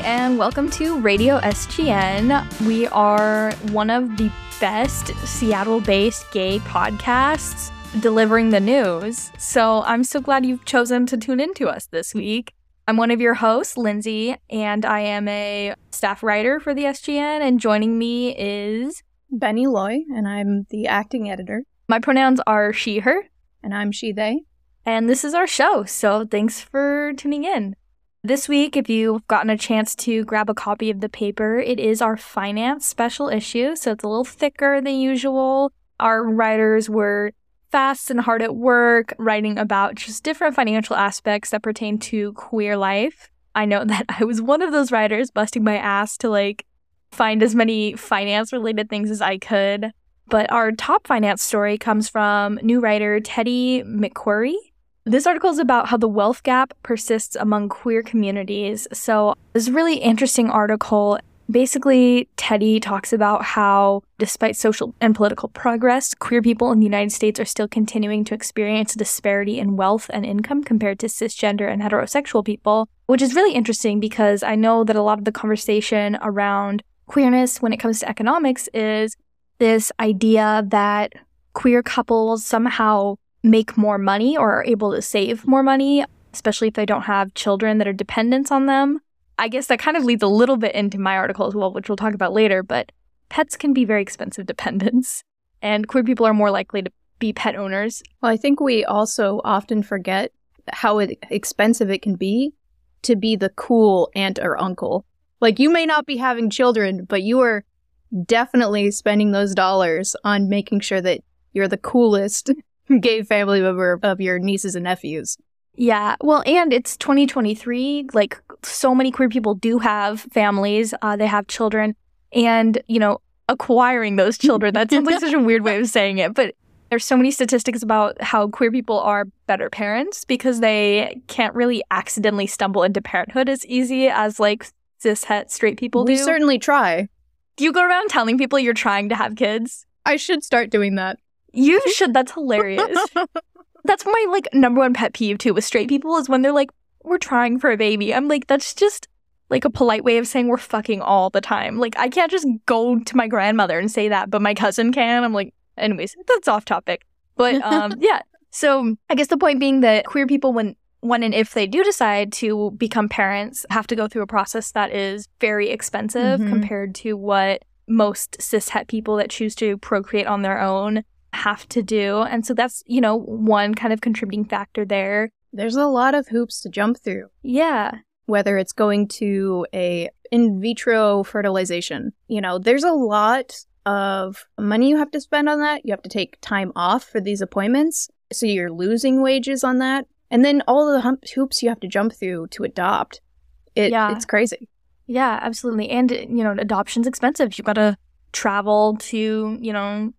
and welcome to Radio SGN. We are one of the best Seattle based gay podcasts delivering the news. So I'm so glad you've chosen to tune in to us this week. I'm one of your hosts, Lindsey, and I am a staff writer for the SGN. And joining me is Benny Loy, and I'm the acting editor. My pronouns are she, her. And I'm she, they. And this is our show. So thanks for tuning in. This week, if you've gotten a chance to grab a copy of the paper, it is our finance special issue. So it's a little thicker than usual. Our writers were fast and hard at work, writing about just different financial aspects that pertain to queer life. I know that I was one of those writers busting my ass to like find as many finance related things as I could. But our top finance story comes from new writer Teddy McQuarrie. This article is about how the wealth gap persists among queer communities. So, this really interesting article. Basically, Teddy talks about how, despite social and political progress, queer people in the United States are still continuing to experience disparity in wealth and income compared to cisgender and heterosexual people, which is really interesting because I know that a lot of the conversation around queerness when it comes to economics is this idea that queer couples somehow make more money or are able to save more money, especially if they don't have children that are dependents on them. I guess that kind of leads a little bit into my article as well, which we'll talk about later, but pets can be very expensive dependents, and queer people are more likely to be pet owners. Well, I think we also often forget how expensive it can be to be the cool aunt or uncle. Like, you may not be having children, but you are definitely spending those dollars on making sure that you're the coolest gay family member of your nieces and nephews. Yeah, well, and it's 2023. Like, so many queer people do have families, uh, they have children, and, you know, acquiring those children. That sounds like such a weird way of saying it, but there's so many statistics about how queer people are better parents because they can't really accidentally stumble into parenthood as easy as like cis het straight people we do. certainly try. Do you go around telling people you're trying to have kids? I should start doing that. You should. That's hilarious. that's my like number one pet peeve too with straight people is when they're like, we're trying for a baby. I'm like, that's just like a polite way of saying we're fucking all the time. Like I can't just go to my grandmother and say that, but my cousin can. I'm like, anyways, that's off topic. But um yeah. So I guess the point being that queer people when when and if they do decide to become parents have to go through a process that is very expensive Mhm. compared to what most cis het people that choose to procreate on their own have to do. And so that's, you know, one kind of contributing factor there. There's a lot of hoops to jump through, Yeah. whether it's going to a in vitro fertilization. You know, there's a lot of money you have to spend on that. You have to take time off for these appointments. So you're losing wages on that. And then all the hoops you have to jump through to adopt. It, Yeah. It's crazy. Yeah, absolutely. And, you know, adoption's expensive. You've got to travel to, you know,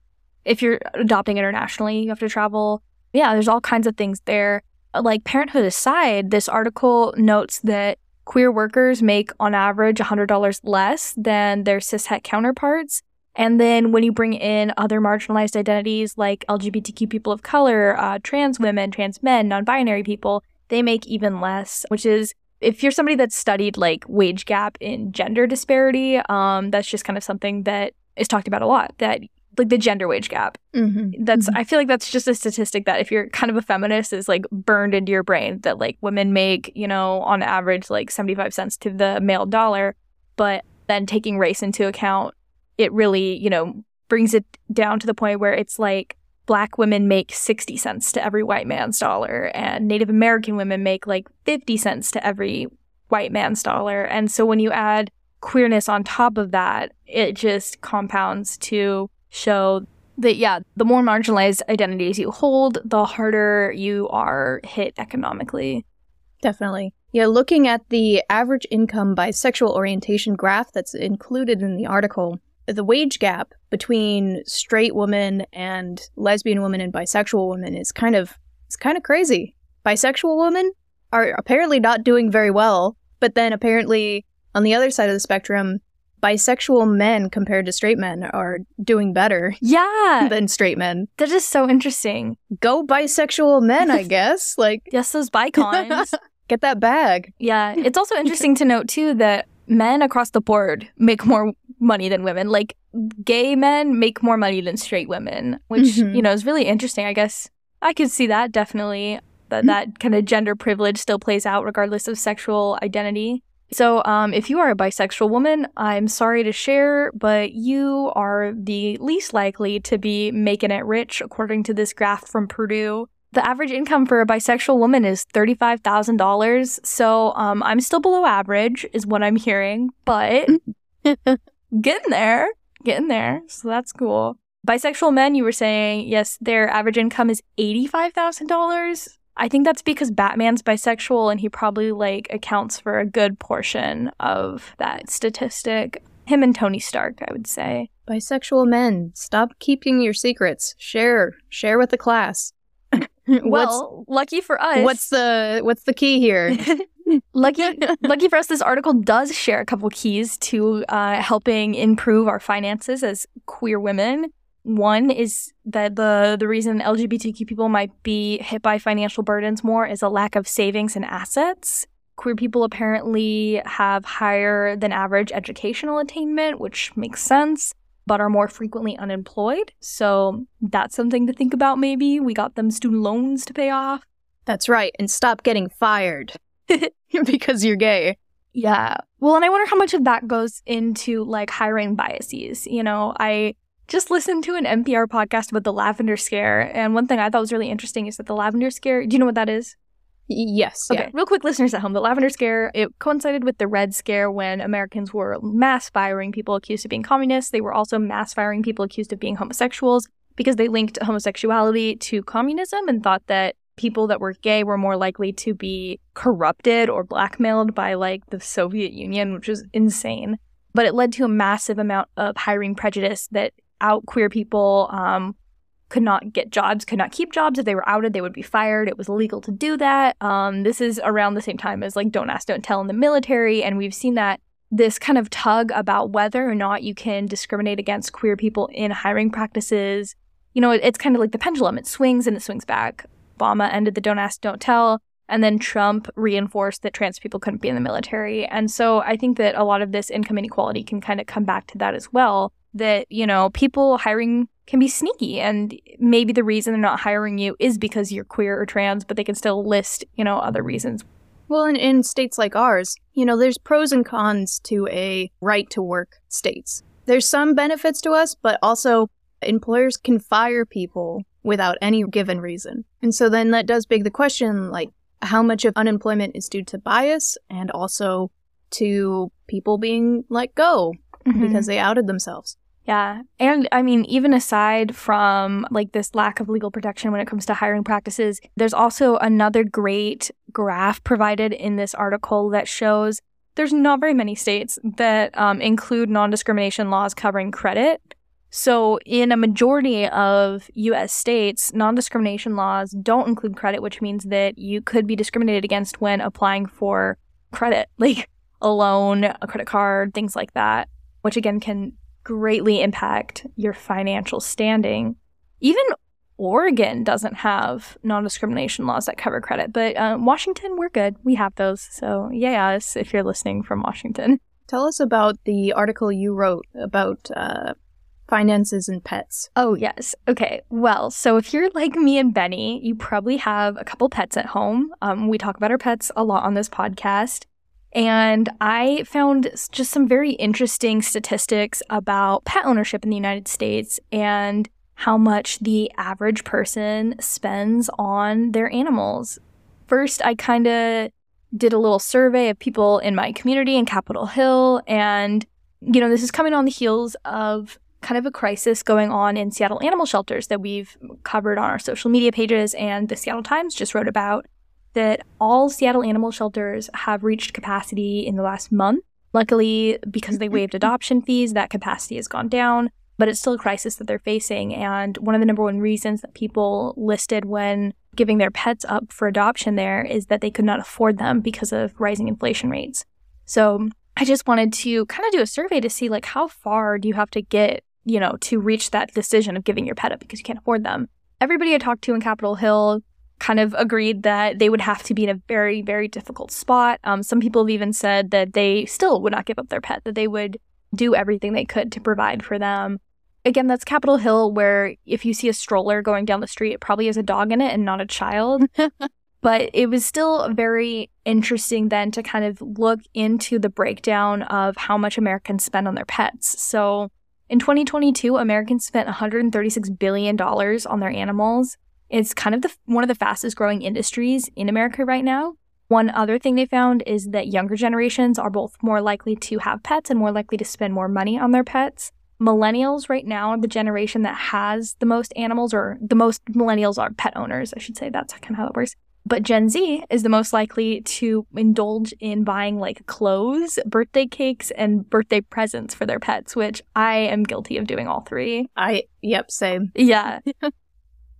if you're adopting internationally, you have to travel. Yeah, there's all kinds of things there. Like parenthood aside, this article notes that queer workers make on average $100 less than their cishet counterparts. And then when you bring in other marginalized identities like LGBTQ people of color, uh, trans women, trans men, non binary people, they make even less, which is if you're somebody that's studied like wage gap in gender disparity, um, that's just kind of something that is talked about a lot. That like the gender wage gap. Mm-hmm. That's I feel like that's just a statistic that if you're kind of a feminist is like burned into your brain that like women make, you know, on average like 75 cents to the male dollar, but then taking race into account, it really, you know, brings it down to the point where it's like black women make 60 cents to every white man's dollar and Native American women make like 50 cents to every white man's dollar. And so when you add queerness on top of that, it just compounds to show that, yeah, the more marginalized identities you hold, the harder you are hit economically. Definitely. Yeah, looking at the average income by sexual orientation graph that's included in the article, the wage gap between straight women and lesbian women and bisexual women is kind of it's kind of crazy. Bisexual women are apparently not doing very well, but then apparently on the other side of the spectrum, bisexual men compared to straight men are doing better Yeah, than straight men. that is so interesting. Go bisexual men, I guess. Like Yes, those bicons. get that bag. Yeah, it's also interesting to note too that men across the board make more money than women. Like gay men make more money than straight women, which, Mhm. you know, is really interesting. I guess I could see that definitely. That that kind of gender privilege still plays out regardless of sexual identity. So, um, if you are a bisexual woman, I'm sorry to share, but you are the least likely to be making it rich, according to this graph from Purdue. The average income for a bisexual woman is $35,000. So, um, I'm still below average, is what I'm hearing, but getting there, getting there. So, that's cool. Bisexual men, you were saying, yes, their average income is $85,000. I think that's because Batman's bisexual and he probably like accounts for a good portion of that statistic. Him and Tony Stark, I would say. Bisexual men, stop keeping your secrets. Share, share with the class. Well, lucky for us. what's the what's the key here? lucky lucky for us this article does share a couple keys to uh, helping improve our finances as queer women one is that the the reason lgbtq people might be hit by financial burdens more is a lack of savings and assets queer people apparently have higher than average educational attainment which makes sense but are more frequently unemployed so that's something to think about maybe we got them student loans to pay off That's right, and stop getting fired because you're gay. Yeah. Well, and I wonder how much of that goes into like hiring biases. You know, I just listened to an NPR podcast about the lavender scare. And one thing I thought was really interesting is that the lavender scare, do you know what that is? Yes, Okay, yeah. real quick, listeners at home. The lavender scare, it coincided with the red scare when Americans were mass firing people accused of being communists. They were also mass firing people accused of being homosexuals because they linked homosexuality to communism and thought that people that were gay were more likely to be corrupted or blackmailed by like the Soviet Union, which was insane. But it led to a massive amount of hiring prejudice that out queer people um, could not get jobs, could not keep jobs. If they were outed, they would be fired. It was illegal to do that. Um, this is around the same time as like Don't Ask, Don't Tell in the military. And we've seen that this kind of tug about whether or not you can discriminate against queer people in hiring practices. You know, it, it's kind of like the pendulum. It swings and it swings back. Obama ended the Don't Ask, Don't Tell. And then Trump reinforced that trans people couldn't be in the military. And so I think that a lot of this income inequality can kind of come back to that as well. That, you know, people hiring can be sneaky. And maybe the reason they're not hiring you is because you're queer or trans, but they can still list, you know, other reasons. Well, in, in states like ours, you know, there's pros and cons to a right to work states. There's some benefits to us, but also employers can fire people without any given reason. And so then that does beg the question like, how much of unemployment is due to bias and also to people being let go mm-hmm. because they outed themselves? Yeah. And I mean, even aside from like this lack of legal protection when it comes to hiring practices, there's also another great graph provided in this article that shows there's not very many states that um, include non discrimination laws covering credit. So, in a majority of US states, non discrimination laws don't include credit, which means that you could be discriminated against when applying for credit, like a loan, a credit card, things like that, which again can greatly impact your financial standing. Even Oregon doesn't have non discrimination laws that cover credit, but uh, Washington, we're good. We have those. So, yeah, us if you're listening from Washington. Tell us about the article you wrote about uh, finances and pets. Oh, yes. Okay. Well, so if you're like me and Benny, you probably have a couple pets at home. Um, we talk about our pets a lot on this podcast. And I found just some very interesting statistics about pet ownership in the United States and how much the average person spends on their animals. First, I kind of did a little survey of people in my community in Capitol Hill. And, you know, this is coming on the heels of kind of a crisis going on in Seattle animal shelters that we've covered on our social media pages. And the Seattle Times just wrote about that all Seattle animal shelters have reached capacity in the last month. Luckily, because they waived adoption fees, that capacity has gone down, but it's still a crisis that they're facing. And one of the number one reasons that people listed when giving their pets up for adoption there is that they could not afford them because of rising inflation rates. So I just wanted to kind of do a survey to see like how far do you have to get, you know, to reach that decision of giving your pet up because you can't afford them. Everybody I talked to in Capitol Hill kind of agreed that they would have to be in a very, very difficult spot. Um, some people have even said that they still would not give up their pet, that they would do everything they could to provide for them. Again, that's Capitol Hill, where if you see a stroller going down the street, it probably has a dog in it and not a child. but it was still very interesting then to kind of look into the breakdown of how much Americans spend on their pets. So in 2022, Americans spent $136 billion on their animals. It's kind of the, one of the fastest growing industries in America right now. One other thing they found is that younger generations are both more likely to have pets and more likely to spend more money on their pets. Millennials right now are the generation that has the most animals, or the most millennials are pet owners, I should say. That's kind of how that works. But Gen Z is the most likely to indulge in buying like clothes, birthday cakes, and birthday presents for their pets, which I am guilty of doing all three. I, yep, same. Yeah.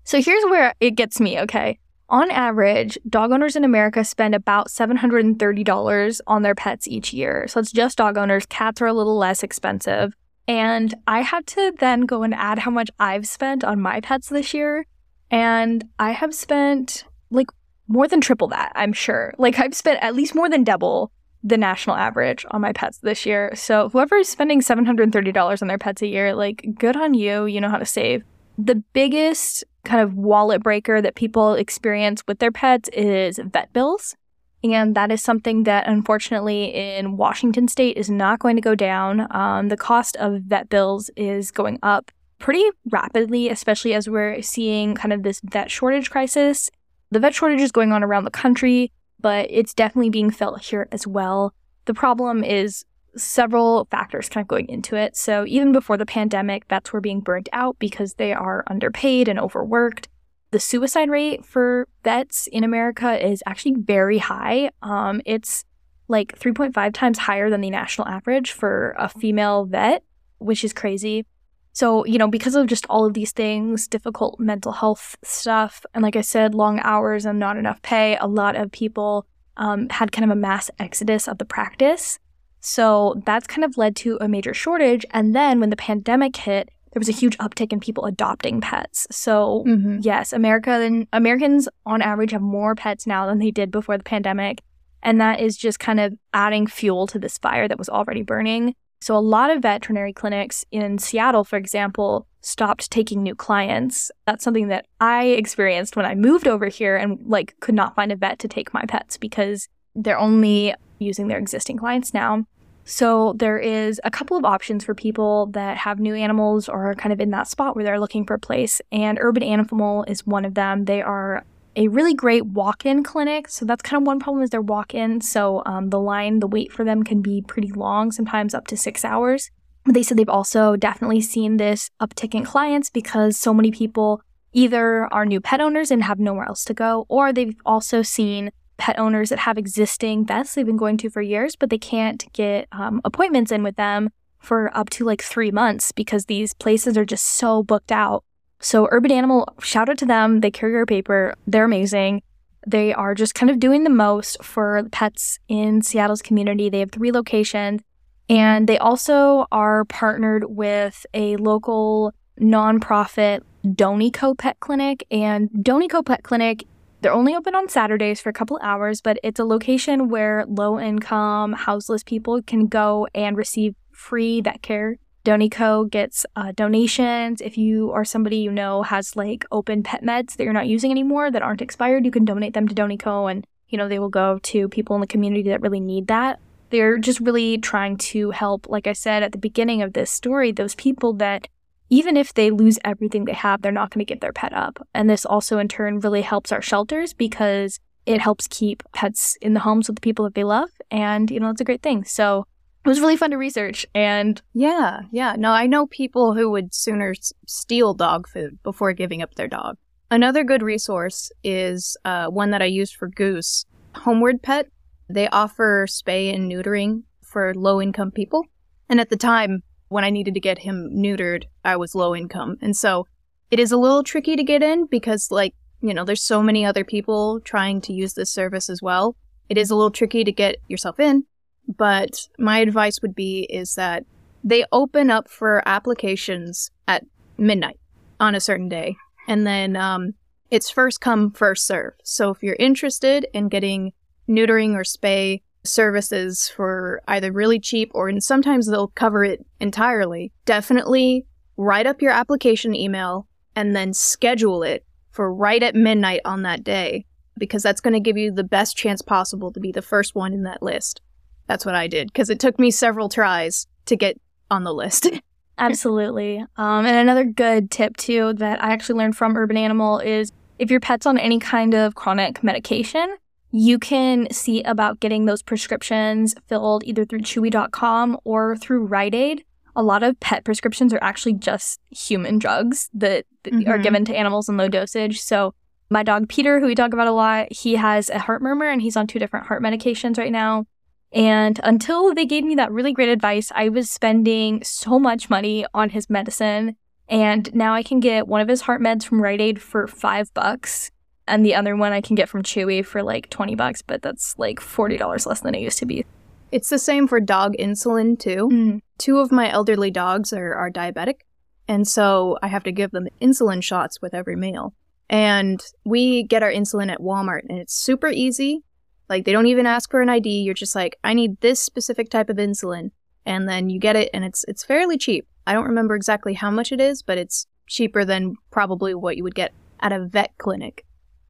so here's where it gets me, okay? On average, dog owners in America spend about $730 on their pets each year. So it's just dog owners. Cats are a little less expensive. And I had to then go and add how much I've spent on my pets this year. And I have spent like more than triple that, I'm sure. Like I've spent at least more than double the national average on my pets this year. So whoever is spending $730 on their pets a year, like good on you, you know how to save. The biggest kind of wallet breaker that people experience with their pets is vet bills. And that is something that unfortunately in Washington state is not going to go down. Um, the cost of vet bills is going up pretty rapidly, especially as we're seeing kind of this vet shortage crisis the vet shortage is going on around the country, but it's definitely being felt here as well. The problem is several factors kind of going into it. So even before the pandemic, vets were being burnt out because they are underpaid and overworked. The suicide rate for vets in America is actually very high. Um, it's like 3.5 times higher than the national average for a female vet, which is crazy. So, you know, because of just all of these things, difficult mental health stuff, and like I said, long hours and not enough pay, a lot of people um, had kind of a mass exodus of the practice. So that's kind of led to a major shortage. And then when the pandemic hit, there was a huge uptick in people adopting pets. So mm-hmm. yes, America Americans on average have more pets now than they did before the pandemic. And that is just kind of adding fuel to this fire that was already burning. So, a lot of veterinary clinics in Seattle, for example, stopped taking new clients. That's something that I experienced when I moved over here and like could not find a vet to take my pets because they're only using their existing clients now. So there is a couple of options for people that have new animals or are kind of in that spot where they're looking for a place, and Urban Animal is one of them. They are a really great walk-in clinic. So that's kind of one problem is they're walk-in. So um, the line, the wait for them can be pretty long, sometimes up to six hours. They said they've also definitely seen this uptick in clients because so many people either are new pet owners and have nowhere else to go, or they've also seen pet owners that have existing vets they've been going to for years, but they can't get um, appointments in with them for up to like three months because these places are just so booked out. So, Urban Animal, shout out to them. They carry our paper. They're amazing. They are just kind of doing the most for pets in Seattle's community. They have three locations, and they also are partnered with a local nonprofit Doney Coe Pet Clinic. And Doney Coe Pet Clinic, they're only open on Saturdays for a couple hours, but it's a location where low income, houseless people can go and receive free vet care Doney Coe gets uh, donations. If you or somebody you know has like open pet meds that you're not using anymore that aren't expired, you can donate them to Doney Coe and you know they will go to people in the community that really need that. They're just really trying to help, like I said at the beginning of this story, those people that even if they lose everything they have, they're not going to give their pet up. And this also in turn really helps our shelters because it helps keep pets in the homes with the people that they love. And, you know, it's a great thing. So it was really fun to research and yeah yeah no i know people who would sooner steal dog food before giving up their dog another good resource is uh, one that i used for goose homeward pet they offer spay and neutering for low income people and at the time when i needed to get him neutered i was low income and so it is a little tricky to get in because like you know there's so many other people trying to use this service as well it is a little tricky to get yourself in but my advice would be is that they open up for applications at midnight on a certain day. And then um, it's first come, first serve. So if you're interested in getting neutering or spay services for either really cheap or and sometimes they'll cover it entirely, definitely write up your application email and then schedule it for right at midnight on that day because that's going to give you the best chance possible to be the first one in that list. That's what I did because it took me several tries to get on the list. Absolutely. Um, and another good tip, too, that I actually learned from Urban Animal is if your pet's on any kind of chronic medication, you can see about getting those prescriptions filled either through Chewy.com or through Rite Aid. A lot of pet prescriptions are actually just human drugs that, that mm-hmm. are given to animals in low dosage. So, my dog Peter, who we talk about a lot, he has a heart murmur and he's on two different heart medications right now. And until they gave me that really great advice, I was spending so much money on his medicine. And now I can get one of his heart meds from Rite Aid for five bucks. And the other one I can get from Chewy for like 20 bucks, but that's like $40 less than it used to be. It's the same for dog insulin too. Mm. Two of my elderly dogs are, are diabetic. And so I have to give them insulin shots with every meal. And we get our insulin at Walmart and it's super easy. Like they don't even ask for an ID. You're just like, I need this specific type of insulin. And then you get it and it's it's fairly cheap. I don't remember exactly how much it is, but it's cheaper than probably what you would get at a vet clinic.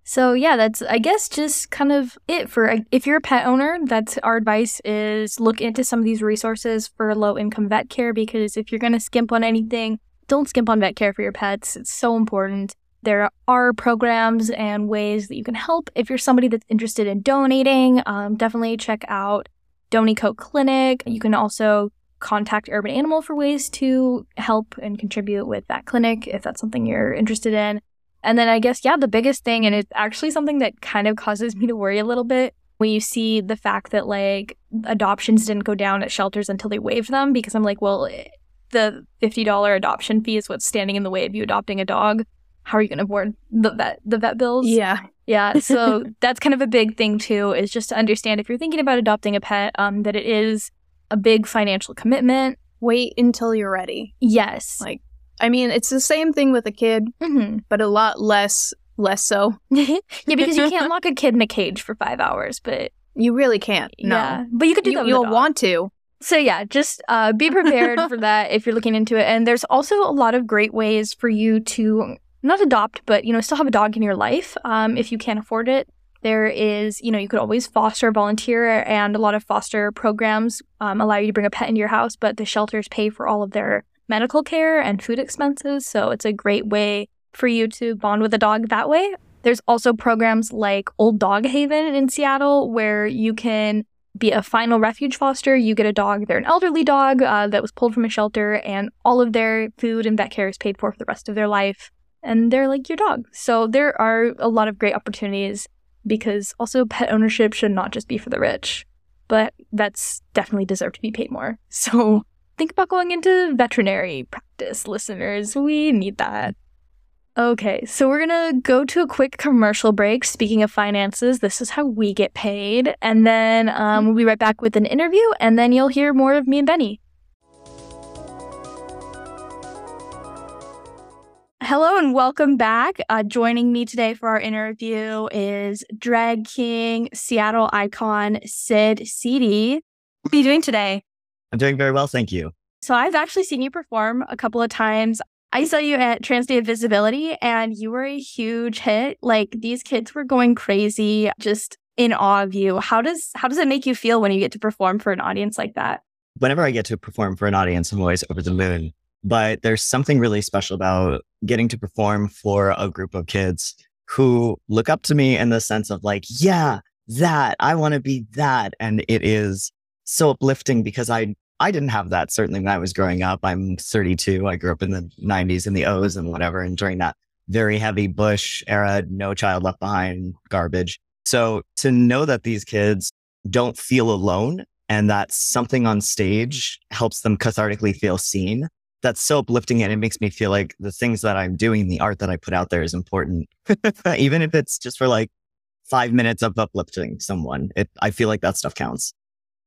So yeah, that's I guess just kind of it for if you're a pet owner, that's our advice is look into some of these resources for low income vet care because if you're going to skimp on anything, don't skimp on vet care for your pets. It's so important. There are programs and ways that you can help. If you're somebody that's interested in donating, um, definitely check out Doney Coe Clinic. You can also contact Urban Animal for ways to help and contribute with that clinic if that's something you're interested in. And then I guess, yeah, the biggest thing, and it's actually something that kind of causes me to worry a little bit when you see the fact that like adoptions didn't go down at shelters until they waived them because I'm like, well, the $50 adoption fee is what's standing in the way of you adopting a dog how are you going to afford the vet the vet bills? Yeah, yeah. So that's kind of a big thing too. Is just to understand if you're thinking about adopting a pet, um, that it is a big financial commitment. Wait until you're ready. Yes. Like, I mean, it's the same thing with a kid, mm-hmm. but a lot less less so. yeah, because you can't lock a kid in a cage for five hours, but you really can't. No. Yeah, but you could do you, that. You'll want to. So yeah, just uh, be prepared for that if you're looking into it. And there's also a lot of great ways for you to not adopt, but you know, still have a dog in your life um, if you can't afford it. There is, you know, you could always foster, volunteer, and a lot of foster programs um, allow you to bring a pet into your house, but the shelters pay for all of their medical care and food expenses. So it's a great way for you to bond with a dog that way. There's also programs like Old Dog Haven in Seattle where you can be a final refuge foster. You get a dog, they're an elderly dog uh, that was pulled from a shelter, and all of their food and vet care is paid for for the rest of their life and they're like your dog. So there are a lot of great opportunities because also pet ownership should not just be for the rich, but vets definitely deserve to be paid more. So think about going into veterinary practice, listeners. We need that. Okay, so we're gonna go to a quick commercial break. Speaking of finances, this is how we get paid. And then um, we'll be right back with an interview, and then you'll hear more of me and Benny. Hello and welcome back. Uh, joining me today for our interview is drag king, Seattle icon, Sid Seedy. What are you doing today? I'm doing very well, thank you. So I've actually seen you perform a couple of times. I saw you at Trans Day of Visibility and you were a huge hit. Like these kids were going crazy, just in awe of you. How does how does it make you feel when you get to perform for an audience like that? Whenever I get to perform for an audience, I'm always over the moon but there's something really special about getting to perform for a group of kids who look up to me in the sense of like, yeah, that I want to be that. And it is so uplifting because I, I didn't have that certainly when I was growing up. I'm 32. I grew up in the 90s and the O's and whatever. And during that very heavy Bush era, no child left behind garbage. So to know that these kids don't feel alone and that something on stage helps them cathartically feel seen that's so uplifting and it makes me feel like the things that I'm doing, the art that I put out there is important. Even if it's just for like five minutes of uplifting someone, it, I feel like that stuff counts.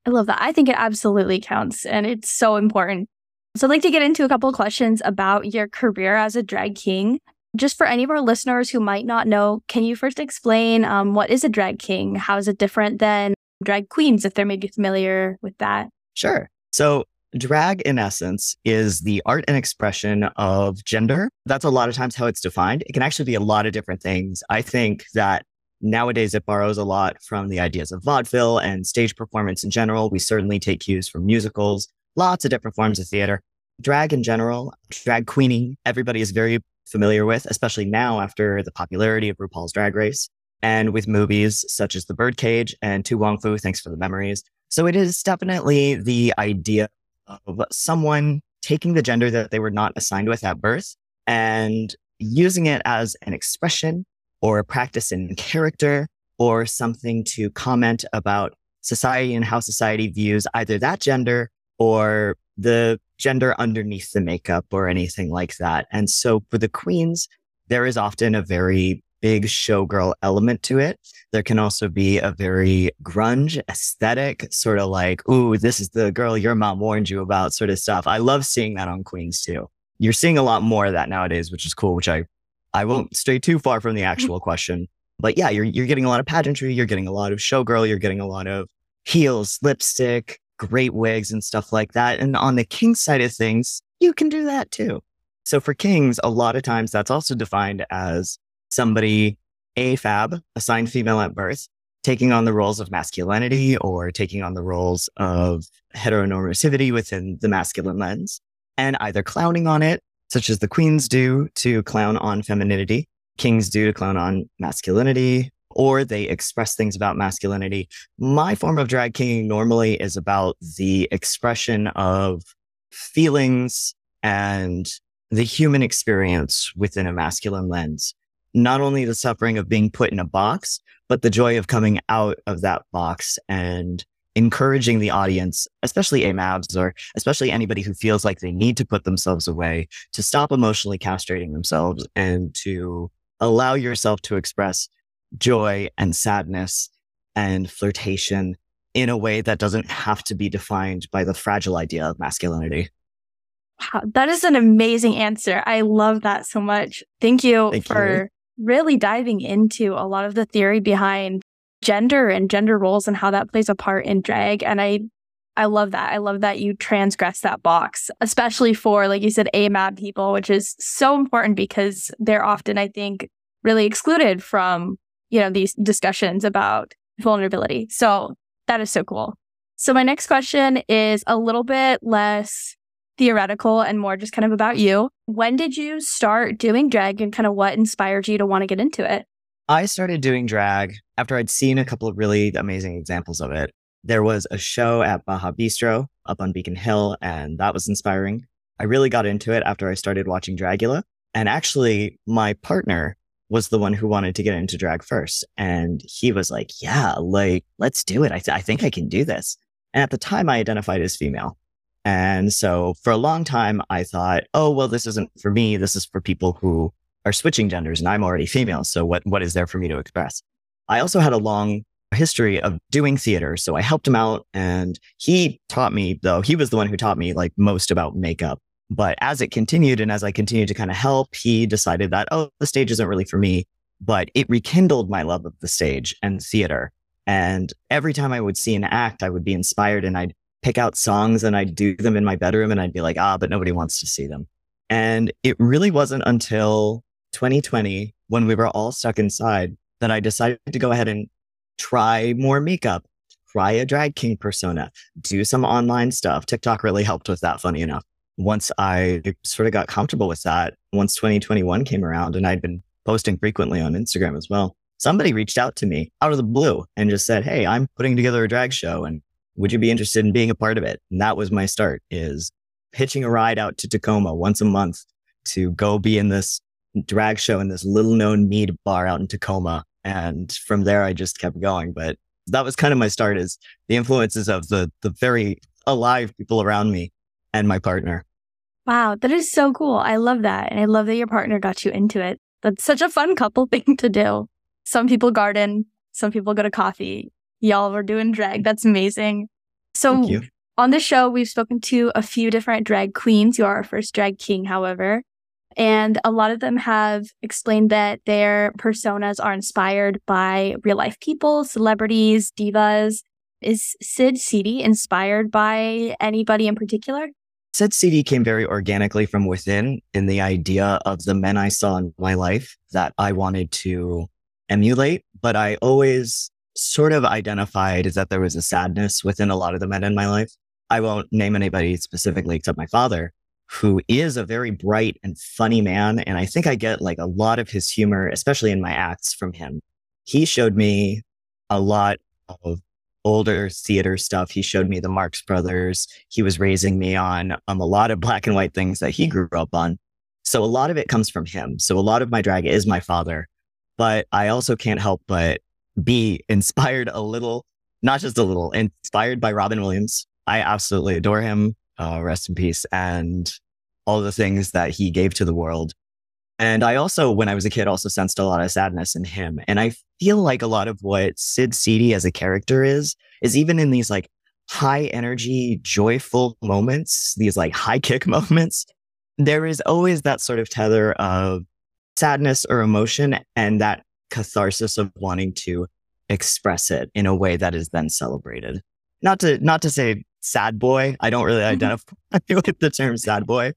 I love that. I think it absolutely counts and it's so important. So I'd like to get into a couple of questions about your career as a drag king. just for any of our listeners who might not know, can you first explain um, what is a drag king? How is it different than drag queens, if they're maybe familiar with that? Sure. So, drag in essence is the art and expression of gender. That's a lot of times how it's defined. It can actually be a lot of different things. I think that nowadays it borrows a lot from the ideas of vaudeville and stage performance in general. We certainly take cues from musicals, lots of different forms of theater. Drag in general, drag queening, everybody is very familiar with, especially now after the popularity of RuPaul's Drag Race and with movies such as The Birdcage and To Wong Foo, Thanks for the Memories. So it is definitely the idea of someone taking the gender that they were not assigned with at birth and using it as an expression or a practice in character or something to comment about society and how society views either that gender or the gender underneath the makeup or anything like that. And so for the queens, there is often a very big showgirl element to it. There can also be a very grunge aesthetic, sort of like, ooh, this is the girl your mom warned you about sort of stuff. I love seeing that on Queens too. You're seeing a lot more of that nowadays, which is cool, which I, I won't stray too far from the actual question. But yeah, you're, you're getting a lot of pageantry. You're getting a lot of showgirl. You're getting a lot of heels, lipstick, great wigs and stuff like that. And on the king side of things, you can do that too. So for kings, a lot of times that's also defined as somebody AFAB, assigned female at birth, taking on the roles of masculinity or taking on the roles of heteronormativity within the masculine lens and either clowning on it, such as the queens do to clown on femininity, kings do to clown on masculinity, or they express things about masculinity. My form of drag king normally is about the expression of feelings and the human experience within a masculine lens not only the suffering of being put in a box, but the joy of coming out of that box and encouraging the audience, especially AMABs or especially anybody who feels like they need to put themselves away to stop emotionally castrating themselves and to allow yourself to express joy and sadness and flirtation in a way that doesn't have to be defined by the fragile idea of masculinity. Wow, that is an amazing answer. I love that so much. Thank you Thank for you really diving into a lot of the theory behind gender and gender roles and how that plays a part in drag. And I I love that. I love that you transgress that box, especially for, like you said, AMAB people, which is so important because they're often, I think, really excluded from, you know, these discussions about vulnerability. So that is so cool. So my next question is a little bit less theoretical and more just kind of about you. When did you start doing drag and kind of what inspired you to want to get into it? I started doing drag after I'd seen a couple of really amazing examples of it. There was a show at Baja Bistro up on Beacon Hill, and that was inspiring. I really got into it after I started watching Dragula. And actually, my partner was the one who wanted to get into drag first. And he was like, Yeah, like, let's do it. I, th- I think I can do this. And at the time, I identified as female. And so for a long time, I thought, oh, well, this isn't for me. This is for people who are switching genders and I'm already female. So what, what is there for me to express? I also had a long history of doing theater. So I helped him out and he taught me, though he was the one who taught me like most about makeup. But as it continued and as I continued to kind of help, he decided that, oh, the stage isn't really for me. But it rekindled my love of the stage and theater. And every time I would see an act, I would be inspired and I'd pick out songs and I'd do them in my bedroom and I'd be like, ah, but nobody wants to see them. And it really wasn't until 2020 when we were all stuck inside that I decided to go ahead and try more makeup, try a drag king persona, do some online stuff. TikTok really helped with that, funny enough. Once I sort of got comfortable with that, once 2021 came around and I'd been posting frequently on Instagram as well, somebody reached out to me out of the blue and just said, Hey, I'm putting together a drag show and would you be interested in being a part of it? And that was my start is pitching a ride out to Tacoma once a month to go be in this drag show in this little known mead bar out in Tacoma. And from there, I just kept going. But that was kind of my start is the influences of the, the very alive people around me and my partner. Wow, that is so cool. I love that. And I love that your partner got you into it. That's such a fun couple thing to do. Some people garden, some people go to coffee y'all were doing drag. That's amazing. So on the show, we've spoken to a few different drag queens. You are our first drag king, however. And a lot of them have explained that their personas are inspired by real life people, celebrities, divas. Is Sid Seedy inspired by anybody in particular? Sid Seedy came very organically from within in the idea of the men I saw in my life that I wanted to emulate. But I always sort of identified that there was a sadness within a lot of the men in my life. I won't name anybody specifically except my father, who is a very bright and funny man. And I think I get like a lot of his humor, especially in my acts from him. He showed me a lot of older theater stuff. He showed me the Marx Brothers. He was raising me on um, a lot of black and white things that he grew up on. So a lot of it comes from him. So a lot of my drag is my father, but I also can't help but be inspired a little, not just a little, inspired by Robin Williams. I absolutely adore him. Uh, rest in peace. And all the things that he gave to the world. And I also, when I was a kid, also sensed a lot of sadness in him. And I feel like a lot of what Sid Seedy as a character is, is even in these like high energy, joyful moments, these like high kick moments, there is always that sort of tether of sadness or emotion and that catharsis of wanting to express it in a way that is then celebrated. Not to, not to say sad boy. I don't really mm-hmm. identify with the term sad boy,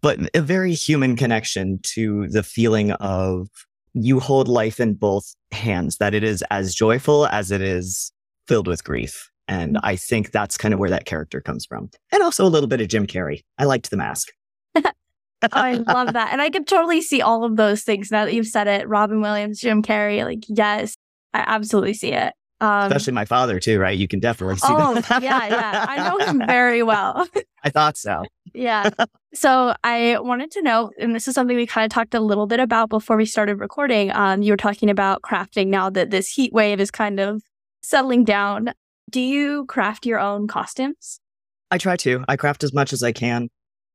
but a very human connection to the feeling of you hold life in both hands, that it is as joyful as it is filled with grief. And I think that's kind of where that character comes from. And also a little bit of Jim Carrey. I liked the mask. I love that. And I could totally see all of those things now that you've said it. Robin Williams, Jim Carrey, like, yes, I absolutely see it. Um, Especially my father, too, right? You can definitely see oh, that. yeah, yeah. I know him very well. I thought so. yeah. So I wanted to know, and this is something we kind of talked a little bit about before we started recording. Um, you were talking about crafting now that this heat wave is kind of settling down. Do you craft your own costumes? I try to. I craft as much as I can.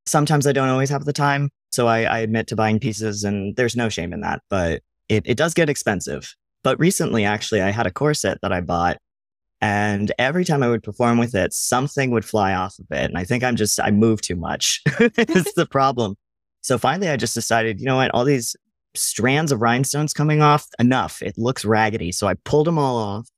Sometimes I don't always have the time. So I, I admit to buying pieces, and there's no shame in that. But it, it does get expensive. But recently, actually, I had a corset that I bought and every time I would perform with it, something would fly off of it. And I think I'm just, I move too much. it's the problem. So finally, I just decided, you know what? All these strands of rhinestones coming off, enough. It looks raggedy. So I pulled them all off.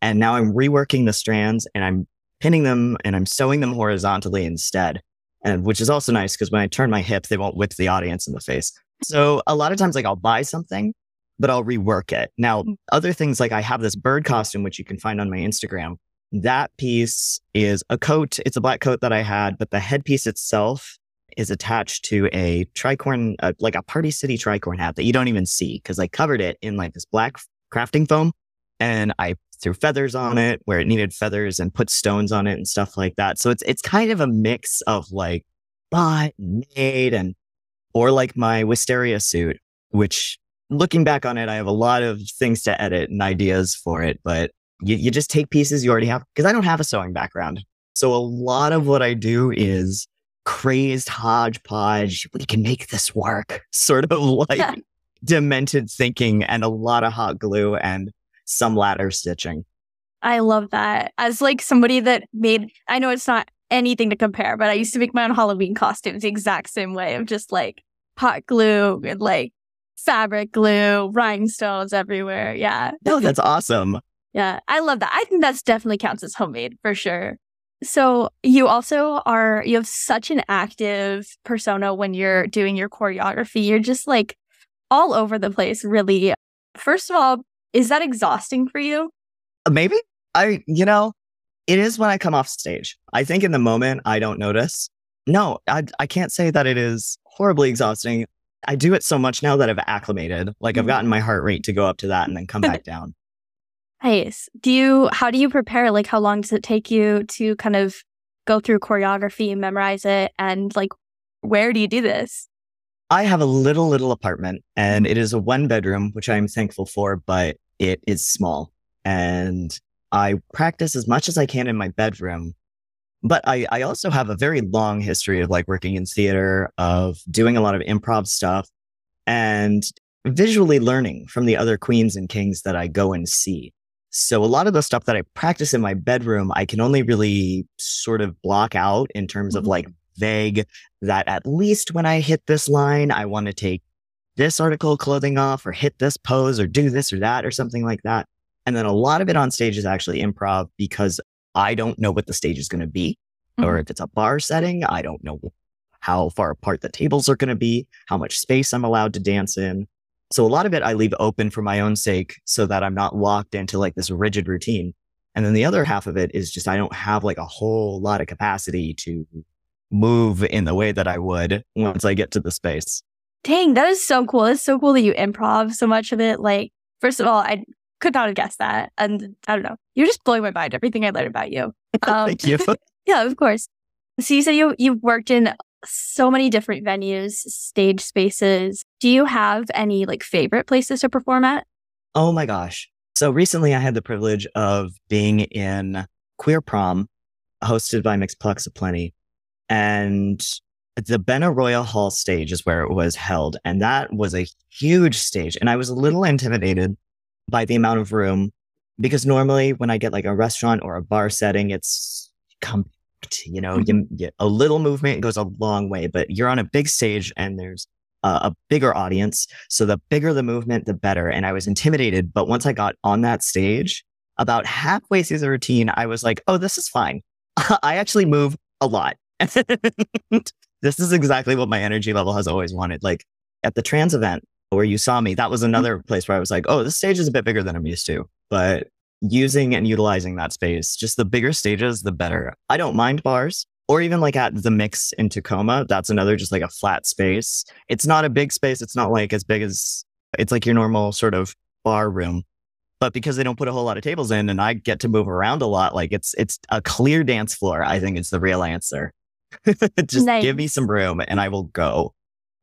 And now I'm reworking the strands and I'm pinning them and I'm sewing them horizontally instead. And which is also nice because when I turn my hip, they won't whip the audience in the face. So a lot of times, like I'll buy something but I'll rework it. Now, mm. other things like I have this bird costume, which you can find on my Instagram. That piece is a coat. It's a black coat that I had, but the headpiece itself is attached to a tricorn, uh, like a Party City tricorn hat that you don't even see because I covered it in like this black crafting foam and I threw feathers on it where it needed feathers and put stones on it and stuff like that. So it's, it's kind of a mix of like bought, made and, or like my wisteria suit, which looking back on it, I have a lot of things to edit and ideas for it, but you, you just take pieces you already have because I don't have a sewing background. So a lot of what I do is crazed hodgepodge. We can make this work, sort of like demented thinking and a lot of hot glue and some ladder stitching. I love that. As like somebody that made, I know it's not anything to compare, but I used to make my own Halloween costumes the exact same way of just like hot glue and like fabric glue, rhinestones everywhere. Yeah. No, that's awesome. yeah. I love that. I think that's definitely counts as homemade for sure. So you also are you have such an active persona when you're doing your choreography. You're just like all over the place, really. First of all, is that exhausting for you? Uh, maybe. I you know, it is when I come off stage. I think in the moment I don't notice. No, I I can't say that it is horribly exhausting. I do it so much now that I've acclimated. Like I've mm-hmm. gotten my heart rate to go up to that and then come back down. Nice. Do you, how do you prepare? Like, how long does it take you to kind of go through choreography memorize it? And like, where do you do this? I have a little, little apartment and it is a one bedroom, which I'm thankful for, but it is small. And I practice as much as I can in my bedroom but I, I also have a very long history of like working in theater, of doing a lot of improv stuff and visually learning from the other queens and kings that I go and see. So a lot of the stuff that I practice in my bedroom, I can only really sort of block out in terms mm-hmm. of like vague that at least when I hit this line, I want to take this article of clothing off or hit this pose or do this or that or something like that. And then a lot of it on stage is actually improv because I don't know what the stage is going to be. Mm-hmm. Or if it's a bar setting, I don't know how far apart the tables are going to be, how much space I'm allowed to dance in. So a lot of it I leave open for my own sake so that I'm not locked into like this rigid routine. And then the other half of it is just I don't have like a whole lot of capacity to move in the way that I would once I get to the space. Dang, that is so cool. It's so cool that you improv so much of it. Like, first of all, I could not have guessed that. And I don't know. You're just blowing my mind, everything I learned about you. Um, Thank you. yeah, of course. So you said you, you've worked in so many different venues, stage spaces. Do you have any like favorite places to perform at? Oh my gosh. So recently I had the privilege of being in Queer Prom, hosted by Mixed Plex Aplenty. And the Benaroya Hall stage is where it was held. And that was a huge stage. And I was a little intimidated by the amount of room because normally when I get like a restaurant or a bar setting, it's compact. You know, mm-hmm. you, you, a little movement goes a long way, but you're on a big stage and there's a, a bigger audience. So the bigger the movement, the better. And I was intimidated. But once I got on that stage, about halfway through the routine, I was like, oh, this is fine. I actually move a lot. this is exactly what my energy level has always wanted. Like at the trans event, where you saw me, that was mm-hmm. another place where I was like, oh, this stage is a bit bigger than I'm used to. But using and utilizing that space, just the bigger stages, the better. I don't mind bars or even like at the mix in Tacoma. That's another just like a flat space. It's not a big space. It's not like as big as it's like your normal sort of bar room. But because they don't put a whole lot of tables in and I get to move around a lot, like it's it's a clear dance floor, I think is the real answer. just nice. give me some room and I will go.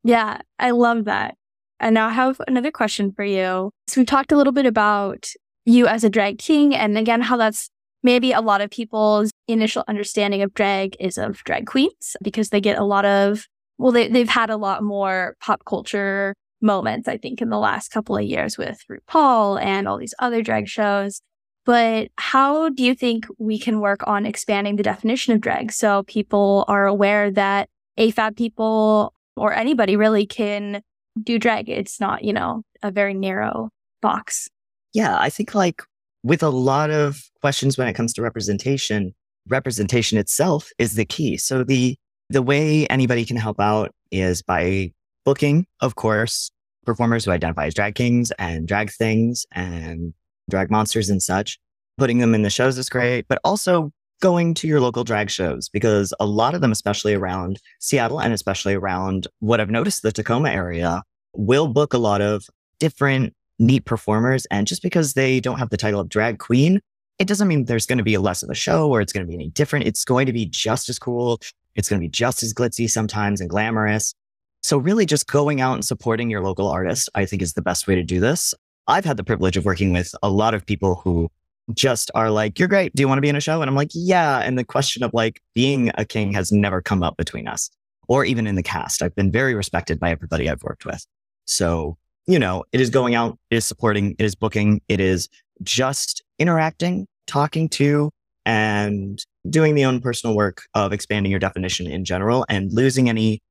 Yeah, I love that. And now I have another question for you. So we've talked a little bit about you as a drag king and again how that's maybe a lot of people's initial understanding of drag is of drag queens because they get a lot of well they, they've had a lot more pop culture moments i think in the last couple of years with rupaul and all these other drag shows but how do you think we can work on expanding the definition of drag so people are aware that afab people or anybody really can do drag. It's not, you know, a very narrow box. Yeah, I think like with a lot of questions when it comes to representation, representation itself is the key. So the the way anybody can help out is by booking, of course, performers who identify as drag kings and drag things and drag monsters and such. Putting them in the shows is great, but also going to your local drag shows because a lot of them, especially around Seattle and especially around what I've noticed the Tacoma area, will book a lot of different neat performers. And just because they don't have the title of drag queen, it doesn't mean there's going to be less of a show or it's going to be any different. It's going to be just as cool. It's going to be just as glitzy sometimes and glamorous. So really just going out and supporting your local artist, I think is the best way to do this. I've had the privilege of working with a lot of people who just are like, you're great. Do you want to be in a show? And I'm like, yeah. And the question of like being a king has never come up between us or even in the cast. I've been very respected by everybody I've worked with. So, you know, it is going out, it is supporting, it is booking, it is just interacting, talking to, and doing the own personal work of expanding your definition in general and losing any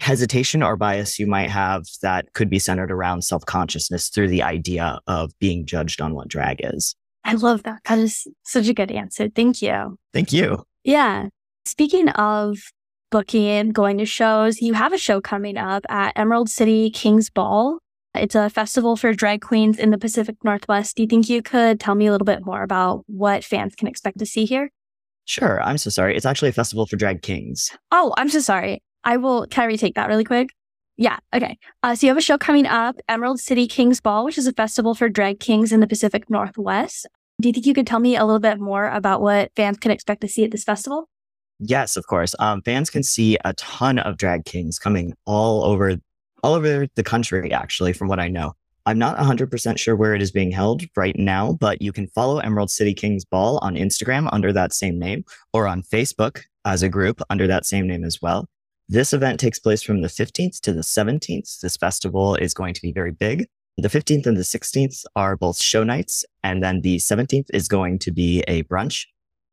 hesitation or bias you might have that could be centered around self consciousness through the idea of being judged on what drag is. I love that. That is such a good answer. Thank you. Thank you. Yeah. Speaking of booking, going to shows, you have a show coming up at Emerald City King's Ball. It's a festival for drag queens in the Pacific Northwest. Do you think you could tell me a little bit more about what fans can expect to see here? Sure. I'm so sorry. It's actually a festival for drag kings. Oh, I'm so sorry. I will, can I retake that really quick? Yeah. Okay. Uh, so you have a show coming up, Emerald City Kings Ball, which is a festival for drag kings in the Pacific Northwest. Do you think you could tell me a little bit more about what fans can expect to see at this festival? Yes, of course. Um, fans can see a ton of drag kings coming all over, all over the country. Actually, from what I know, I'm not 100% sure where it is being held right now, but you can follow Emerald City Kings Ball on Instagram under that same name or on Facebook as a group under that same name as well. This event takes place from the 15th to the 17th. This festival is going to be very big. The 15th and the 16th are both show nights. And then the 17th is going to be a brunch.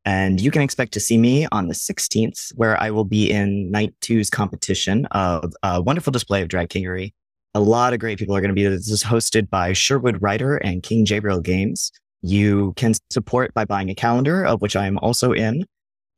And you can expect to see me on the 16th, where I will be in night two's competition of a wonderful display of drag kingery. A lot of great people are going to be there. This is hosted by Sherwood Writer and King Jabriel Games. You can support by buying a calendar, of which I am also in.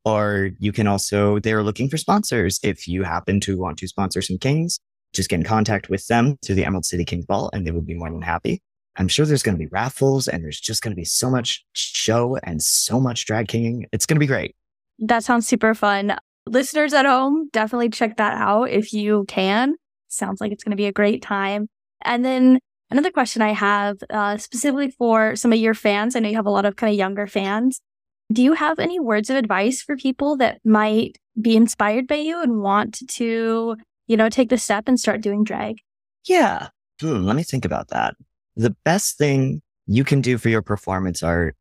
Or you can also, they're looking for sponsors. If you happen to want to sponsor some kings, just get in contact with them through the Emerald City Kings Ball and they will be more than happy. I'm sure there's going to be raffles and there's just going to be so much show and so much drag kinging. It's going to be great. That sounds super fun. Listeners at home, definitely check that out if you can. Sounds like it's going to be a great time. And then another question I have uh, specifically for some of your fans. I know you have a lot of kind of younger fans. Do you have any words of advice for people that might be inspired by you and want to, you know, take the step and start doing drag? Yeah. Hmm, let me think about that the best thing you can do for your performance art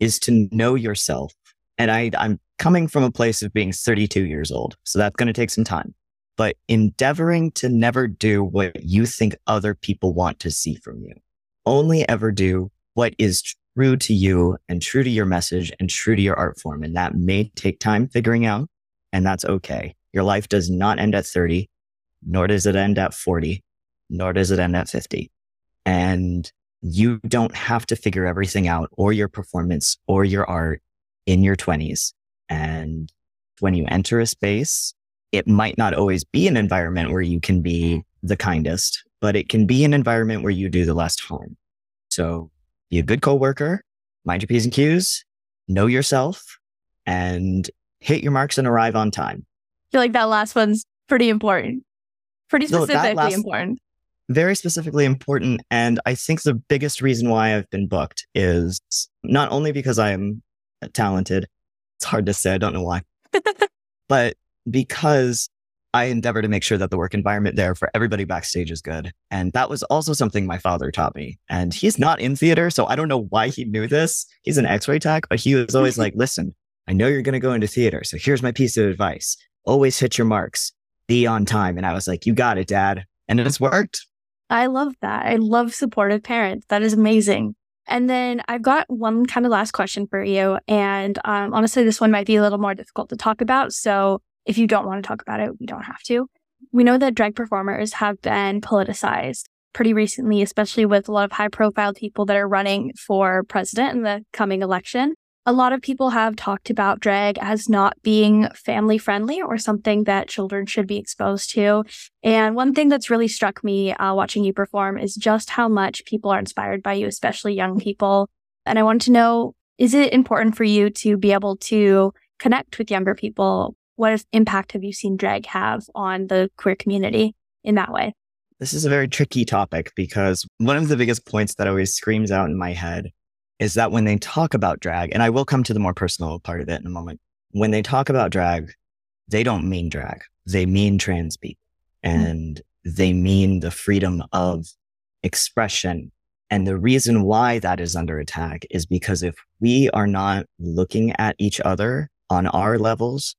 is to know yourself. And I, I'm coming from a place of being 32 years old. So that's going to take some time, but endeavoring to never do what you think other people want to see from you. Only ever do what is true to you and true to your message and true to your art form. And that may take time figuring out. And that's okay. Your life does not end at 30, nor does it end at 40, nor does it end at 50 and you don't have to figure everything out or your performance or your art in your 20s. And when you enter a space, it might not always be an environment where you can be the kindest, but it can be an environment where you do the less harm. So be a good coworker, mind your P's and Q's, know yourself, and hit your marks and arrive on time. I feel like that last one's pretty important. Pretty specifically important very specifically important. And I think the biggest reason why I've been booked is not only because I am talented, it's hard to say, I don't know why, but because I endeavor to make sure that the work environment there for everybody backstage is good. And that was also something my father taught me. And he's not in theater, so I don't know why he knew this. He's an x ray tech, but he was always like, listen, I know you're going to go into theater. So here's my piece of advice always hit your marks, be on time. And I was like, you got it, dad. And it's worked. I love that. I love supportive parents. That is amazing. And then I've got one kind of last question for you. And um, honestly, this one might be a little more difficult to talk about. So if you don't want to talk about it, we don't have to. We know that drag performers have been politicized pretty recently, especially with a lot of high profile people that are running for president in the coming election a lot of people have talked about drag as not being family friendly or something that children should be exposed to. And one thing that's really struck me uh, watching you perform is just how much people are inspired by you, especially young people. And I wanted to know, is it important for you to be able to connect with younger people? What impact have you seen drag have on the queer community in that way? This is a very tricky topic because one of the biggest points that always screams out in my head is that when they talk about drag, and I will come to the more personal part of it in a moment, when they talk about drag, they don't mean drag. They mean trans people mm-hmm. and mm-hmm. they mean the freedom of expression. And the reason why that is under attack is because if we are not looking at each other on our levels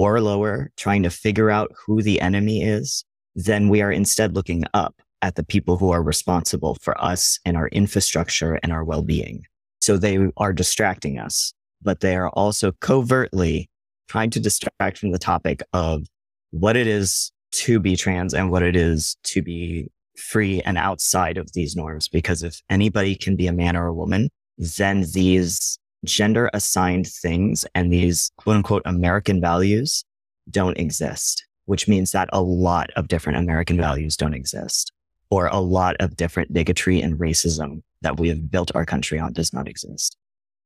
or lower, trying to figure out who the enemy is, then we are instead looking up at the people who are responsible for us and our infrastructure and our well-being. So they are distracting us, but they are also covertly trying to distract from the topic of what it is to be trans and what it is to be free and outside of these norms. Because if anybody can be a man or a woman, then these gender assigned things and these quote unquote American values don't exist, which means that a lot of different American values don't exist or a lot of different bigotry and racism that we have built our country on does not exist.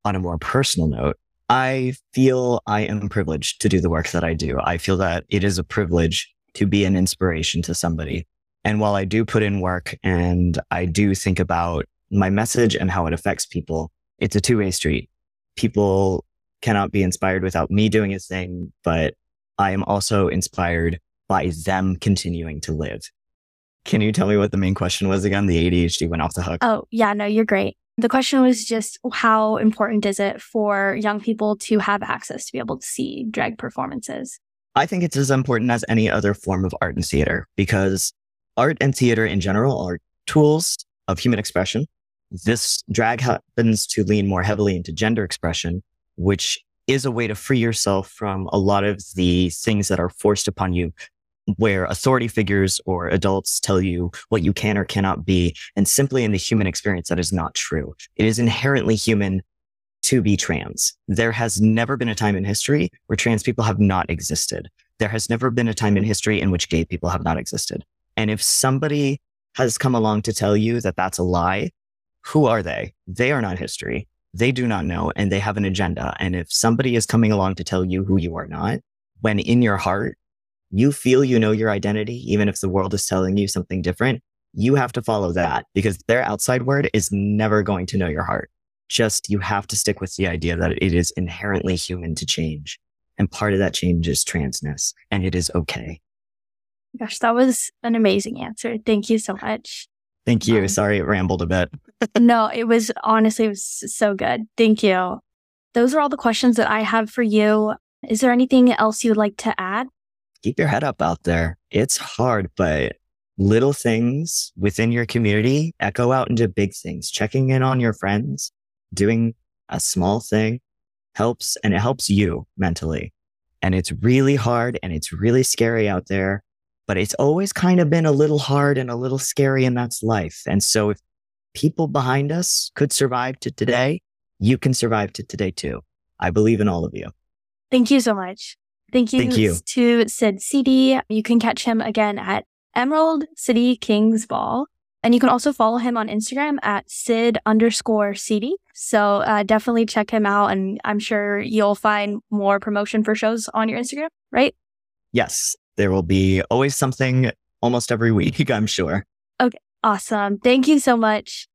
On a more personal note, I feel I am privileged to do the work that I do. I feel that it is a privilege to be an inspiration to somebody. And while I do put in work and I do think about my message and how it affects people, it's a two way street. People cannot be inspired without me doing a thing, but I am also inspired by them continuing to live. Can you tell me what the main question was again? The ADHD went off the hook. Oh, yeah, no, you're great. The question was just how important is it for young people to have access to be able to see drag performances? I think it's as important as any other form of art and theater because art and theater in general are tools of human expression. This drag happens to lean more heavily into gender expression, which is a way to free yourself from a lot of the things that are forced upon you where authority figures or adults tell you what you can or cannot be. And simply in the human experience, that is not true. It is inherently human to be trans. There has never been a time in history where trans people have not existed. There has never been a time in history in which gay people have not existed. And if somebody has come along to tell you that that's a lie, who are they? They are not history. They do not know and they have an agenda. And if somebody is coming along to tell you who you are not, when in your heart you feel you know your identity, even if the world is telling you something different, you have to follow that because their outside word is never going to know your heart. Just you have to stick with the idea that it is inherently human to change. And part of that change is transness and it is okay. Gosh, that was an amazing answer. Thank you so much. Thank you. Um, Sorry, it rambled a bit. no, it was honestly, it was so good. Thank you. Those are all the questions that I have for you. Is there anything else you'd like to add? keep your head up out there. It's hard, but little things within your community echo out into big things. Checking in on your friends, doing a small thing helps and it helps you mentally. And it's really hard and it's really scary out there, but it's always kind of been a little hard and a little scary and that's life. And so if people behind us could survive to today, you can survive to today too. I believe in all of you. Thank you so much. Thank you, Thank you. to Sid Seedy. You can catch him again at Emerald City Kings Ball. And you can also follow him on Instagram at Sid underscore Seedy. So uh, definitely check him out. And I'm sure you'll find more promotion for shows on your Instagram, right? Yes. There will be always something almost every week, I'm sure. Okay. Awesome. Thank you so much.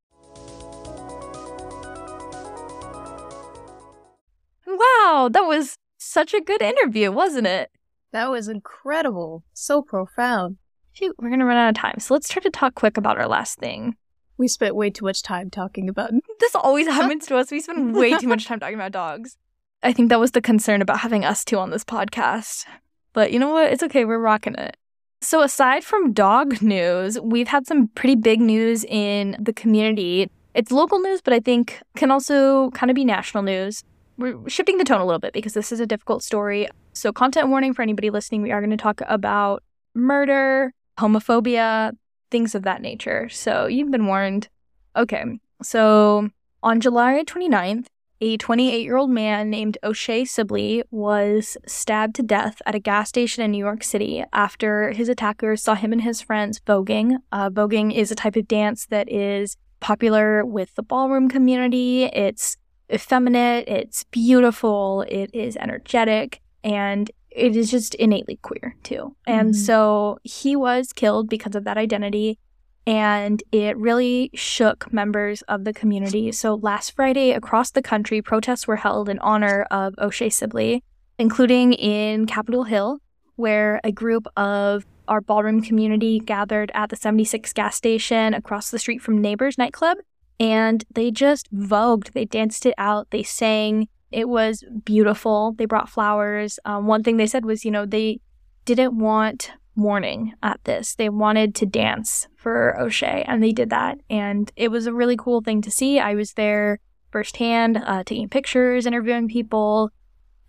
Wow. That was such a good interview, wasn't it? That was incredible. So profound. Shoot, we're going to run out of time. So let's try to talk quick about our last thing. We spent way too much time talking about. This always happens to us. We spend way too much time talking about dogs. I think that was the concern about having us two on this podcast. But you know what? It's okay. We're rocking it. So, aside from dog news, we've had some pretty big news in the community. It's local news, but I think can also kind of be national news we're shifting the tone a little bit because this is a difficult story. So, content warning for anybody listening, we are going to talk about murder, homophobia, things of that nature. So, you've been warned. Okay. So, on July 29th, a 28 year old man named O'Shae Sibley was stabbed to death at a gas station in New York City after his attackers saw him and his friends voguing. Uh, voguing is a type of dance that is popular with the ballroom community. It's effeminate, it's beautiful, it is energetic, and it is just innately queer too. And mm-hmm. so he was killed because of that identity. And it really shook members of the community. So last Friday, across the country, protests were held in honor of O'Shae Sibley, including in Capitol Hill, where a group of our ballroom community gathered at the 76 gas station across the street from Neighbors nightclub and they just vogued. They danced it out. They sang. It was beautiful. They brought flowers. Um, one thing they said was, you know, they didn't want mourning at this. They wanted to dance for O'Shae, and they did that. And it was a really cool thing to see. I was there firsthand, uh, taking pictures, interviewing people.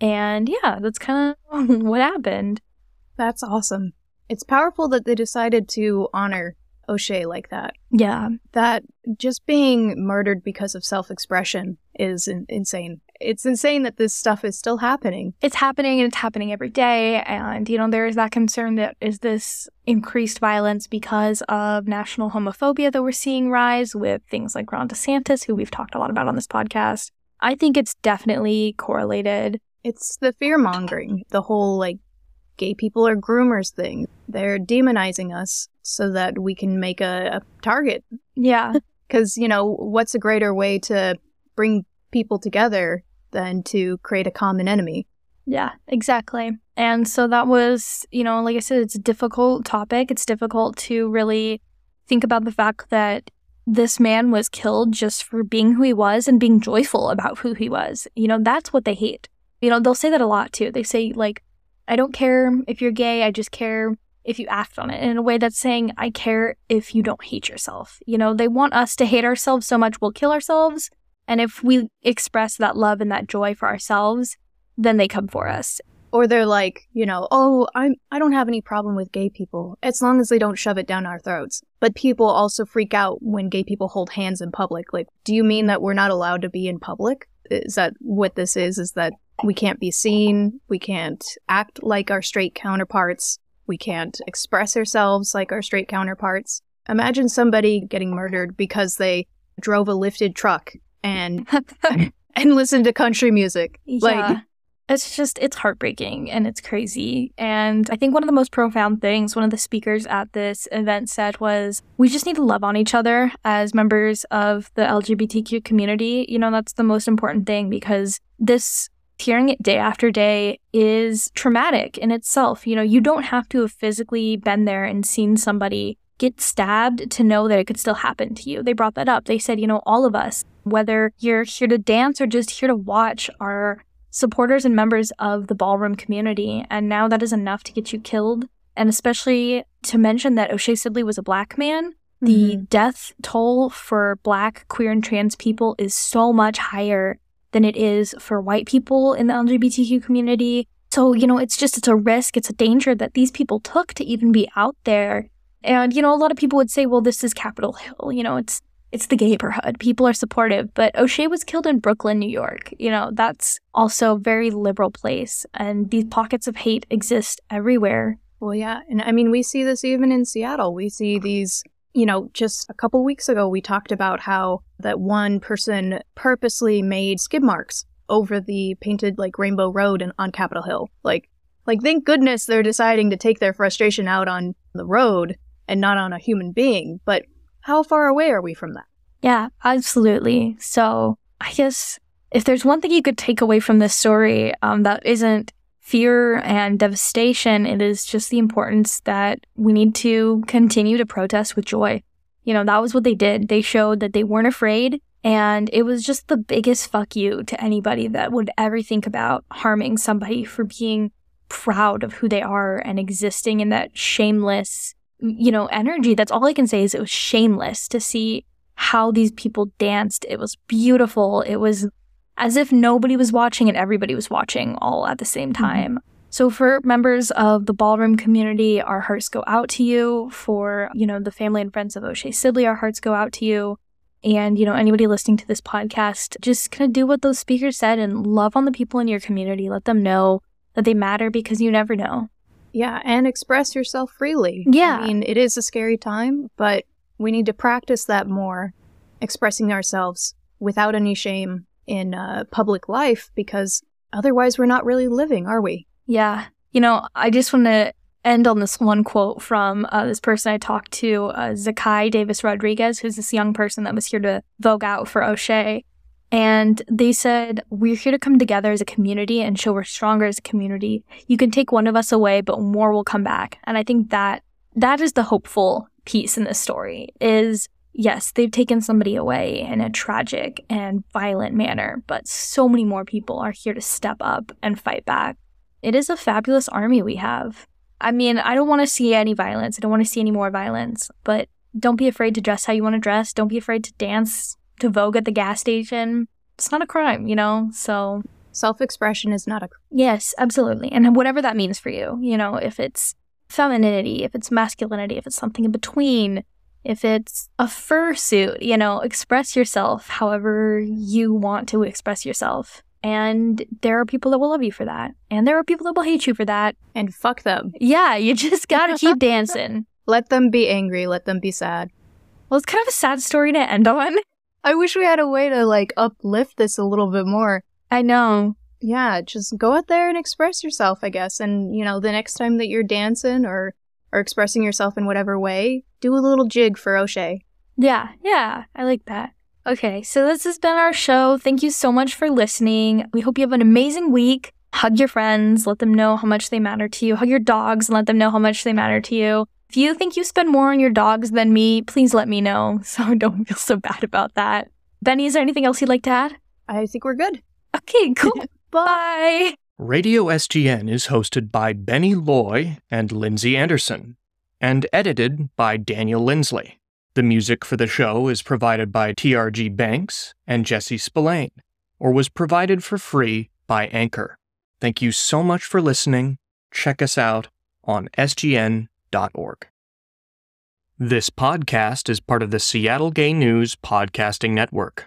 And yeah, that's kind of what happened. That's awesome. It's powerful that they decided to honor O'Shae like that. Yeah. That just being murdered because of self expression is in- insane. It's insane that this stuff is still happening. It's happening and it's happening every day. And, you know, there is that concern that is this increased violence because of national homophobia that we're seeing rise with things like Ron DeSantis, who we've talked a lot about on this podcast. I think it's definitely correlated. It's the fear mongering, the whole like gay people are groomers thing. They're demonizing us so that we can make a, a target. Yeah. Because, you know, what's a greater way to bring people together than to create a common enemy? Yeah, exactly. And so that was, you know, like I said, it's a difficult topic. It's difficult to really think about the fact that this man was killed just for being who he was and being joyful about who he was. You know, that's what they hate. You know, they'll say that a lot too. They say, like, I don't care if you're gay, I just care if you act on it in a way that's saying, I care if you don't hate yourself. You know, they want us to hate ourselves so much we'll kill ourselves. And if we express that love and that joy for ourselves, then they come for us. Or they're like, you know, oh, I'm I don't have any problem with gay people as long as they don't shove it down our throats. But people also freak out when gay people hold hands in public. Like, do you mean that we're not allowed to be in public? Is that what this is? Is that we can't be seen, we can't act like our straight counterparts, we can't express ourselves like our straight counterparts. Imagine somebody getting murdered because they drove a lifted truck and and listened to country music. Yeah. Like it's just it's heartbreaking and it's crazy and i think one of the most profound things one of the speakers at this event said was we just need to love on each other as members of the lgbtq community you know that's the most important thing because this hearing it day after day is traumatic in itself you know you don't have to have physically been there and seen somebody get stabbed to know that it could still happen to you they brought that up they said you know all of us whether you're here to dance or just here to watch are supporters and members of the ballroom community, and now that is enough to get you killed. And especially to mention that O'Shae Sibley was a black man, the Mhm. death toll for black, queer, and trans people is so much higher than it is for white people in the LGBTQ community. So, you know, it's just, it's a risk, it's a danger that these people took to even be out there. And, you know, a lot of people would say, well, this is Capitol Hill, you know, it's, it's the neighborhood. People are supportive, but O'Shae was killed in Brooklyn, New York. You know, that's also a very liberal place. And these pockets of hate exist everywhere. Well, yeah. And I mean, we see this even in Seattle. We see these, you know, just a couple weeks ago, we talked about how that one person purposely made skid marks over the painted like Rainbow Road and on Capitol Hill. Like, like thank goodness they're deciding to take their frustration out on the road and not on a human being. But how far away are we from that? Yeah, absolutely. So I guess if there's one thing you could take away from this story um, that isn't fear and devastation, it is just the importance that we need to continue to protest with joy. You know, that was what they did. They showed that they weren't afraid. And it was just the biggest fuck you to anybody that would ever think about harming somebody for being proud of who they are and existing in that shameless, you know, energy. That's all I can say is it was shameless to see how these people danced. It was beautiful. It was as if nobody was watching and everybody was watching all at the same mm-hmm. time. So for members of the ballroom community, our hearts go out to you. For, you know, the family and friends of O'Shae Sibley, our hearts go out to you. And, you know, anybody listening to this podcast, just kind of do what those speakers said and love on the people in your community. Let them know that they matter because you never know. Yeah, and express yourself freely. Yeah. I mean, it is a scary time, but we need to practice that more, expressing ourselves without any shame in uh, public life, because otherwise we're not really living, are we? Yeah. You know, I just want to end on this one quote from uh, this person I talked to, uh, Zakai Davis Rodriguez, who's this young person that was here to vogue out for O'Shae. And they said, We're here to come together as a community and show we're stronger as a community. You can take one of us away, but more will come back. And I think that that is the hopeful piece in this story is yes, they've taken somebody away in a tragic and violent manner, but so many more people are here to step up and fight back. It is a fabulous army we have. I mean, I don't want to see any violence. I don't want to see any more violence, but don't be afraid to dress how you want to dress. Don't be afraid to dance, to vogue at the gas station. It's not a crime, you know? So, Self expression is not a. yes, absolutely. And whatever that means for you, you know, if it's femininity, if it's masculinity, if it's something in between, if it's a fursuit, you know, express yourself however you want to express yourself. And there are people that will love you for that. And there are people that will hate you for that. And fuck them. Yeah, you just gotta keep dancing. Let them be angry. Let them be sad. Well, it's kind of a sad story to end on. I wish we had a way to like uplift this a little bit more. I know. Yeah, just go out there and express yourself, I guess. And, you know, the next time that you're dancing or or expressing yourself in whatever way, do a little jig for O'Shae. Yeah, yeah, I like that. Okay, so this has been our show. Thank you so much for listening. We hope you have an amazing week. Hug your friends, let them know how much they matter to you. Hug your dogs and let them know how much they matter to you. If you think you spend more on your dogs than me, please let me know so don't feel so bad about that. Benny, is there anything else you'd like to add? I think we're good. Okay, cool. Bye. Radio SGN is hosted by Benny Loy and Lindsey Anderson, and edited by Daniel Lindsley. The music for the show is provided by TRG Banks and Jesse Spillane, or was provided for free by Anchor. Thank you so much for listening. Check us out on This podcast is part of the Seattle Gay News Podcasting Network.